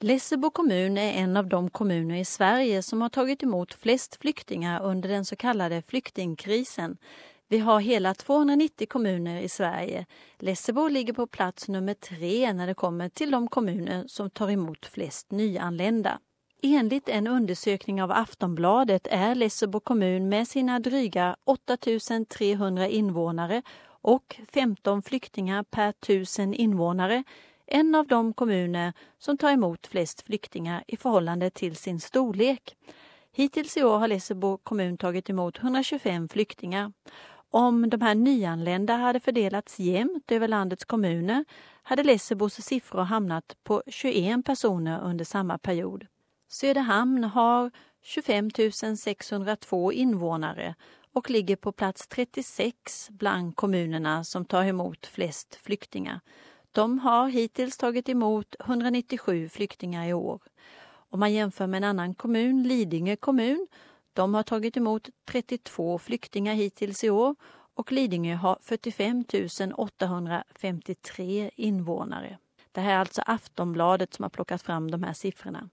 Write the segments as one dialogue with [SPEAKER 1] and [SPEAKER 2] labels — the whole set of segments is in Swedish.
[SPEAKER 1] Lessebo kommun är en av de kommuner i Sverige som har tagit emot flest flyktingar under den så kallade flyktingkrisen. Vi har hela 290 kommuner i Sverige. Lessebo ligger på plats nummer tre när det kommer till de kommuner som tar emot flest nyanlända. Enligt en undersökning av Aftonbladet är Lessebo kommun med sina dryga 8300 invånare och 15 flyktingar per 1000 invånare en av de kommuner som tar emot flest flyktingar i förhållande till sin storlek. Hittills i år har Lessebo kommun tagit emot 125 flyktingar. Om de här nyanlända hade fördelats jämnt över landets kommuner hade Lessebos siffror hamnat på 21 personer under samma period. Söderhamn har 25 602 invånare och ligger på plats 36 bland kommunerna som tar emot flest flyktingar. De har hittills tagit emot 197 flyktingar i år. Om man jämför med en annan kommun, Lidingö kommun, de har tagit emot 32 flyktingar hittills i år och Lidingö har 45 853 invånare. Det här är alltså Aftonbladet som har plockat fram de här siffrorna.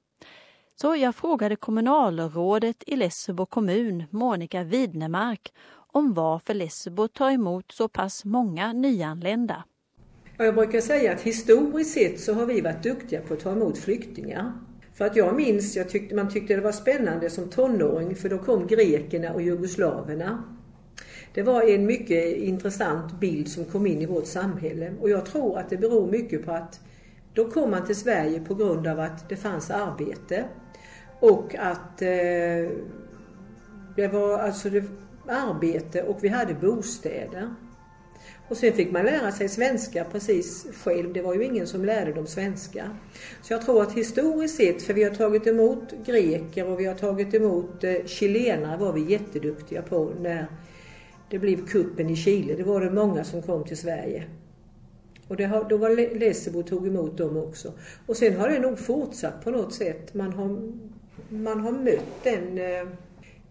[SPEAKER 1] Så jag frågade kommunalrådet i Lessebo kommun, Monica Widnemark, om varför Lessebo tar emot så pass många nyanlända.
[SPEAKER 2] Jag brukar säga att historiskt sett så har vi varit duktiga på att ta emot flyktingar. För att jag minns, jag tyckte, man tyckte det var spännande som tonåring för då kom grekerna och jugoslaverna. Det var en mycket intressant bild som kom in i vårt samhälle och jag tror att det beror mycket på att då kom man till Sverige på grund av att det fanns arbete och att eh, det var alltså det, arbete och vi hade bostäder. Och sen fick man lära sig svenska precis själv. Det var ju ingen som lärde dem svenska. Så jag tror att historiskt sett, för vi har tagit emot greker och vi har tagit emot eh, chilenare var vi jätteduktiga på när det blev kuppen i Chile. Det var det många som kom till Sverige. Och det har, då var Lessebo tog emot dem också. Och sen har det nog fortsatt på något sätt. Man har, man har mött den eh,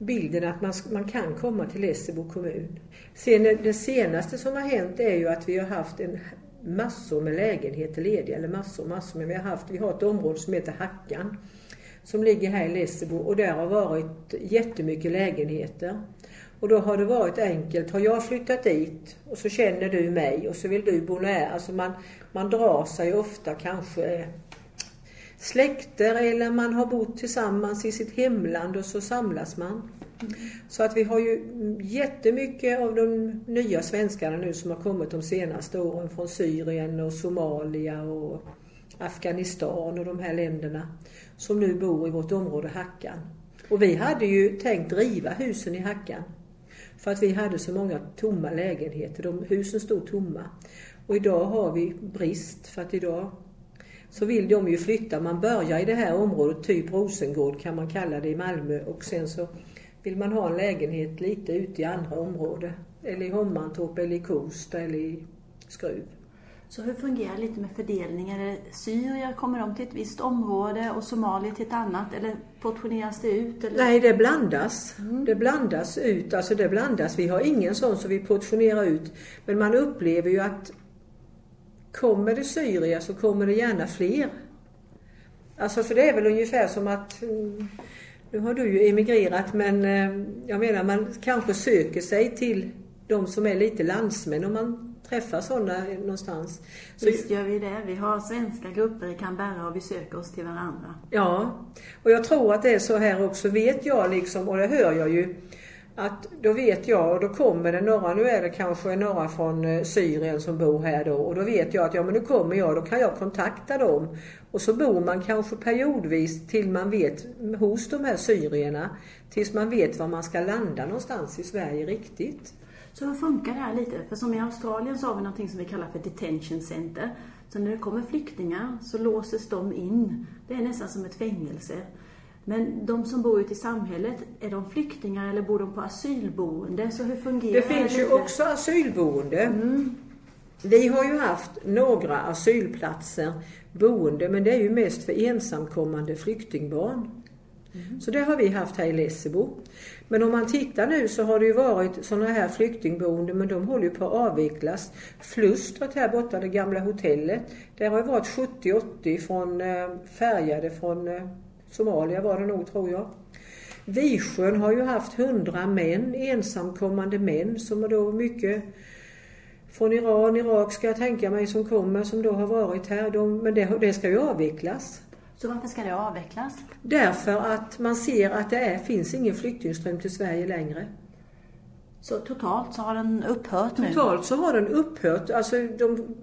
[SPEAKER 2] bilden att man, man kan komma till Lessebo kommun. Sen eh, det senaste som har hänt är ju att vi har haft en massor med lägenheter lediga, eller massor, massor, men vi har haft, vi har ett område som heter Hackan som ligger här i Lessebo och där har varit jättemycket lägenheter. Och då har det varit enkelt. Har jag flyttat dit och så känner du mig och så vill du bo nära. Alltså man, man drar sig ofta kanske släkter eller man har bott tillsammans i sitt hemland och så samlas man. Mm. Så att vi har ju jättemycket av de nya svenskarna nu som har kommit de senaste åren från Syrien och Somalia och Afghanistan och de här länderna som nu bor i vårt område Hackan. Och vi hade ju tänkt riva husen i Hackan. För att vi hade så många tomma lägenheter. De, husen stod tomma. Och idag har vi brist för att idag så vill de ju flytta. Man börjar i det här området, typ Rosengård kan man kalla det i Malmö och sen så vill man ha en lägenhet lite ute i andra områden. Eller i Hommantorp eller i Kosta eller i Skruv.
[SPEAKER 1] Så hur fungerar det lite med fördelningen? Syrier, kommer de till ett visst område och somalier till ett annat? Eller portioneras det ut? Eller?
[SPEAKER 2] Nej, det blandas. Mm. Det blandas ut. Alltså det blandas. Vi har ingen sån som vi portionerar ut. Men man upplever ju att kommer det syrier så kommer det gärna fler. Alltså för det är väl ungefär som att mm, nu har du ju emigrerat men eh, jag menar man kanske söker sig till de som är lite landsmän om man träffar sådana någonstans.
[SPEAKER 1] Så, Visst gör vi det. Vi har svenska grupper i Canberra och vi söker oss till varandra.
[SPEAKER 2] Ja, och jag tror att det är så här också vet jag liksom och det hör jag ju att då vet jag och då kommer det några, nu är det kanske några från eh, Syrien som bor här då och då vet jag att ja men nu kommer jag, då kan jag kontakta dem. Och så bor man kanske periodvis till man vet hos de här syrierna tills man vet var man ska landa någonstans i Sverige riktigt.
[SPEAKER 1] Så hur funkar det här lite? För som i Australien så har vi någonting som vi kallar för detention center. Så när det kommer flyktingar så låses de in. Det är nästan som ett fängelse. Men de som bor ute i samhället, är de flyktingar eller bor de på asylboende? Så hur fungerar
[SPEAKER 2] det? finns ju också asylboende. Mm. Vi har ju haft några asylplatser, boende, men det är ju mest för ensamkommande flyktingbarn. Mm. Så det har vi haft här i Lessebo. Men om man tittar nu så har det ju varit sådana här flyktingboenden men de håller ju på att avvecklas. Flustret här borta, det gamla hotellet. Där har ju varit 70-80 från eh, färgade från eh, Somalia var det nog tror jag. Visjön har ju haft 100 män, ensamkommande män som är då mycket från Iran, Irak ska jag tänka mig som kommer som då har varit här. De, men det, det ska ju avvecklas.
[SPEAKER 1] Så varför ska det avvecklas?
[SPEAKER 2] Därför att man ser att det är, finns ingen flyktingström till Sverige längre.
[SPEAKER 1] Så totalt så har den upphört nu?
[SPEAKER 2] Totalt så har den upphört. Alltså de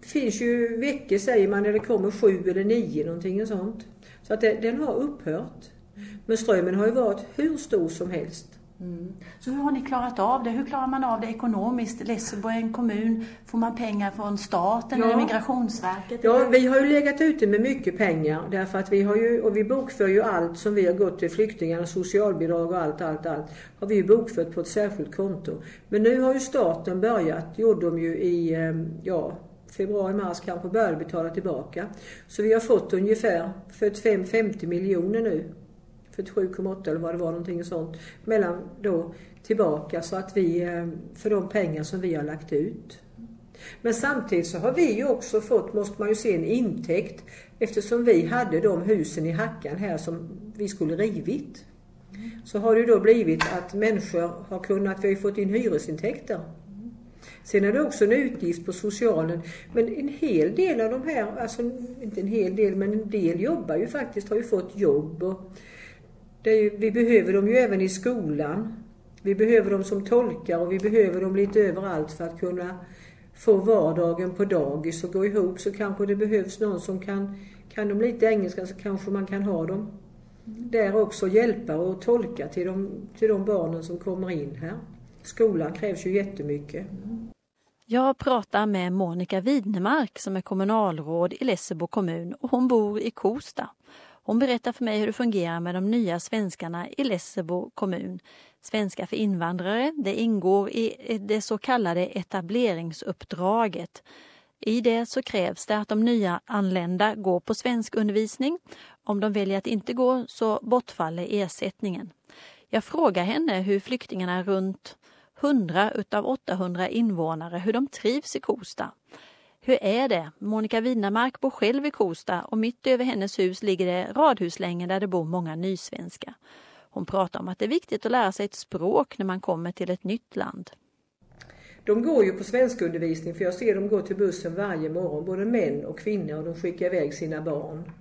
[SPEAKER 2] finns ju veckor säger man när det kommer sju eller nio någonting och sånt. Så att det, den har upphört. Men strömmen har ju varit hur stor som helst.
[SPEAKER 1] Mm. Så hur har ni klarat av det? Hur klarar man av det ekonomiskt? Lessebo är en kommun. Får man pengar från staten ja. eller Migrationsverket?
[SPEAKER 2] Ja, vi har ju legat ute med mycket pengar därför att vi har ju, och vi bokför ju allt som vi har gått till flyktingarna, socialbidrag och allt, allt, allt, har vi ju bokfört på ett särskilt konto. Men nu har ju staten börjat, gjorde de ju i, ehm, ja, februari, mars kanske började betala tillbaka. Så vi har fått ungefär 45-50 miljoner nu 47,8 eller vad det var någonting sånt. Mellan då tillbaka så att vi, eh, för de pengar som vi har lagt ut. Men samtidigt så har vi ju också fått, måste man ju se, en intäkt eftersom vi hade de husen i Hackan här som vi skulle rivit. Så har det då blivit att människor har kunnat, vi har fått in hyresintäkter. Sen är det också en utgift på socialen. Men en hel del av de här, alltså inte en hel del, men en del jobbar ju faktiskt, har ju fått jobb. Och ju, vi behöver dem ju även i skolan. Vi behöver dem som tolkar och vi behöver dem lite överallt för att kunna få vardagen på dagis och gå ihop så kanske det behövs någon som kan, kan de lite engelska så kanske man kan ha dem där också hjälpa och tolka till de, till de barnen som kommer in här. Skolan krävs ju jättemycket. Mm.
[SPEAKER 1] Jag pratar med Monica Widnemark som är kommunalråd i Lessebo kommun och hon bor i Kosta. Hon berättar för mig hur det fungerar med de nya svenskarna i Lessebo kommun. Svenska för invandrare, det ingår i det så kallade etableringsuppdraget. I det så krävs det att de nya anlända går på svensk undervisning. Om de väljer att inte gå så bortfaller ersättningen. Jag frågar henne hur flyktingarna runt 100 utav 800 invånare, hur de trivs i Kosta. Hur är det? Monica Winamark bor själv i Kosta och mitt över hennes hus ligger det radhuslängor där det bor många nysvenskar. Hon pratar om att det är viktigt att lära sig ett språk när man kommer till ett nytt land.
[SPEAKER 2] De går ju på svenskundervisning för jag ser dem gå till bussen varje morgon, både män och kvinnor och de skickar iväg sina barn.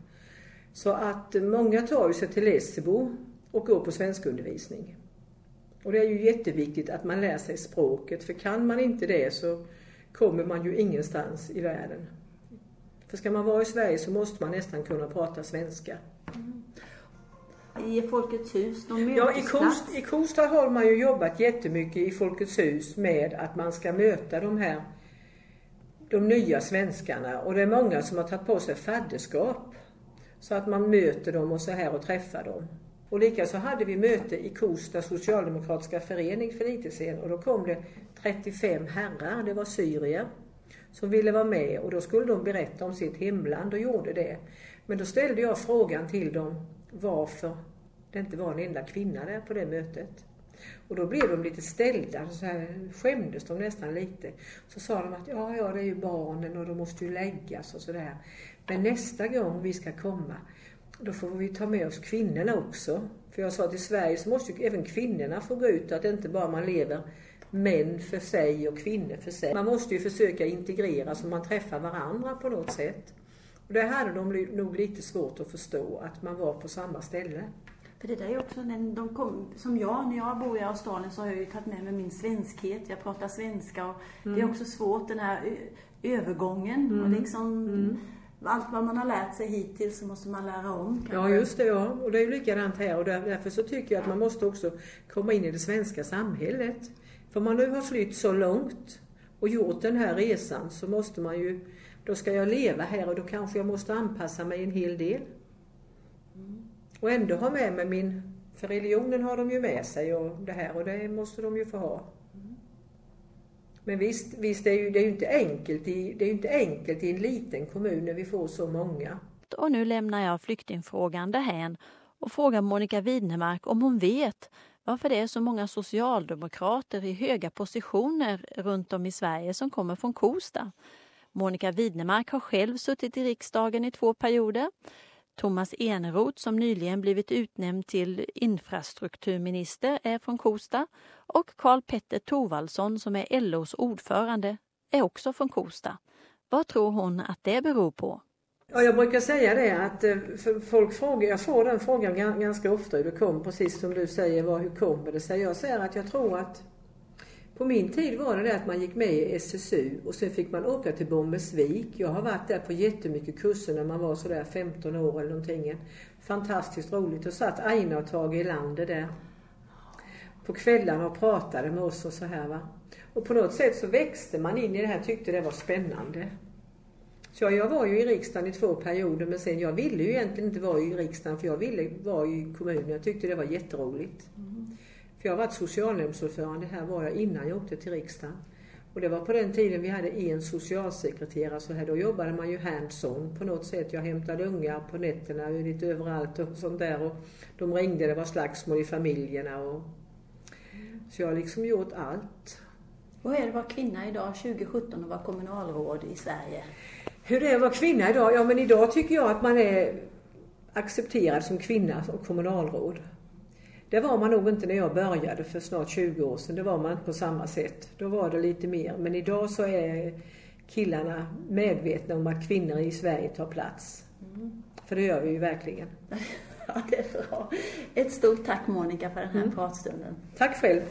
[SPEAKER 2] Så att många tar sig till Lessebo och går på svenskundervisning. Och det är ju jätteviktigt att man lär sig språket för kan man inte det så kommer man ju ingenstans i världen. För ska man vara i Sverige så måste man nästan kunna prata svenska. Mm.
[SPEAKER 1] I Folkets hus,
[SPEAKER 2] de Ja, i, Kost, i Kosta har man ju jobbat jättemycket i Folkets hus med att man ska möta de här de nya svenskarna och det är många som har tagit på sig fadderskap. Så att man möter dem och så här och träffar dem. Och likaså hade vi möte i Kosta socialdemokratiska förening för lite sen och då kom det 35 herrar, det var syrier, som ville vara med och då skulle de berätta om sitt hemland och gjorde det. Men då ställde jag frågan till dem varför det inte var en enda kvinna där på det mötet. Och då blev de lite ställda, så här skämdes de nästan lite. Så sa de att ja, ja, det är ju barnen och de måste ju läggas och sådär. Men nästa gång vi ska komma, då får vi ta med oss kvinnorna också. För jag sa att i Sverige så måste ju även kvinnorna få gå ut, att inte bara man lever män för sig och kvinnor för sig. Man måste ju försöka integrera så man träffar varandra på något sätt. Och det hade de nog lite svårt att förstå, att man var på samma ställe.
[SPEAKER 1] För det där är också, när de kom, som jag, när jag bor i Australien så har jag ju tagit med mig min svenskhet. Jag pratar svenska och mm. det är också svårt den här övergången. Mm. Och liksom, mm allt vad man har lärt sig hittills så måste man lära om.
[SPEAKER 2] Kanske. Ja, just det. Ja. Och det är ju likadant här och därför så tycker jag att man måste också komma in i det svenska samhället. För man nu har flytt så långt och gjort den här resan så måste man ju, då ska jag leva här och då kanske jag måste anpassa mig en hel del. Mm. Och ändå ha med mig min, för religionen har de ju med sig och det här och det måste de ju få ha. Men visst, visst det är ju, det är ju inte enkelt i, det är inte enkelt i en liten kommun när vi får så många.
[SPEAKER 1] Och nu lämnar jag flyktingfrågan därhän och frågar Monica Widnemark om hon vet varför det är så många socialdemokrater i höga positioner runt om i Sverige som kommer från Kosta. Monica Widnemark har själv suttit i riksdagen i två perioder. Thomas Eneroth som nyligen blivit utnämnd till infrastrukturminister är från Kosta och Karl Petter Thorvaldsson som är LOs ordförande är också från Kosta. Vad tror hon att det beror på?
[SPEAKER 2] Ja, jag brukar säga det att eh, folk frågar, jag får den frågan ganska ofta hur det kom, precis som du säger, vad, hur kommer det sig? Jag säger att jag tror att på min tid var det det att man gick med i SSU och sen fick man åka till Bommersvik. Jag har varit där på jättemycket kurser när man var sådär 15 år eller någonting. Fantastiskt roligt. Och satt Aina och Tage Erlander där på kvällarna och pratade med oss och så här va. Och på något sätt så växte man in i det här, tyckte det var spännande. Så jag var ju i riksdagen i två perioder men sen jag ville ju egentligen inte vara i riksdagen för jag ville vara i kommunen. Jag tyckte det var jätteroligt. Mm. För jag har varit socialnämndsordförande här var jag innan jag åkte till riksdagen. Och det var på den tiden vi hade en socialsekreterare så här. Då jobbade man ju hands-on på något sätt. Jag hämtade ungar på nätterna lite överallt och sånt där. Och de ringde, det var slagsmål i familjerna. Och... Så jag har liksom gjort allt.
[SPEAKER 1] Vad är det att vara kvinna idag 2017 och vara kommunalråd i Sverige?
[SPEAKER 2] Hur det är att vara kvinna idag? Ja men idag tycker jag att man är accepterad som kvinna och kommunalråd. Det var man nog inte när jag började för snart 20 år sedan. Det var man inte på samma sätt. Då var det lite mer. Men idag så är killarna medvetna om att kvinnor i Sverige tar plats. Mm. För det gör vi ju verkligen.
[SPEAKER 1] ja, det är bra. Ett stort tack Monica för den här mm. pratstunden.
[SPEAKER 2] Tack själv.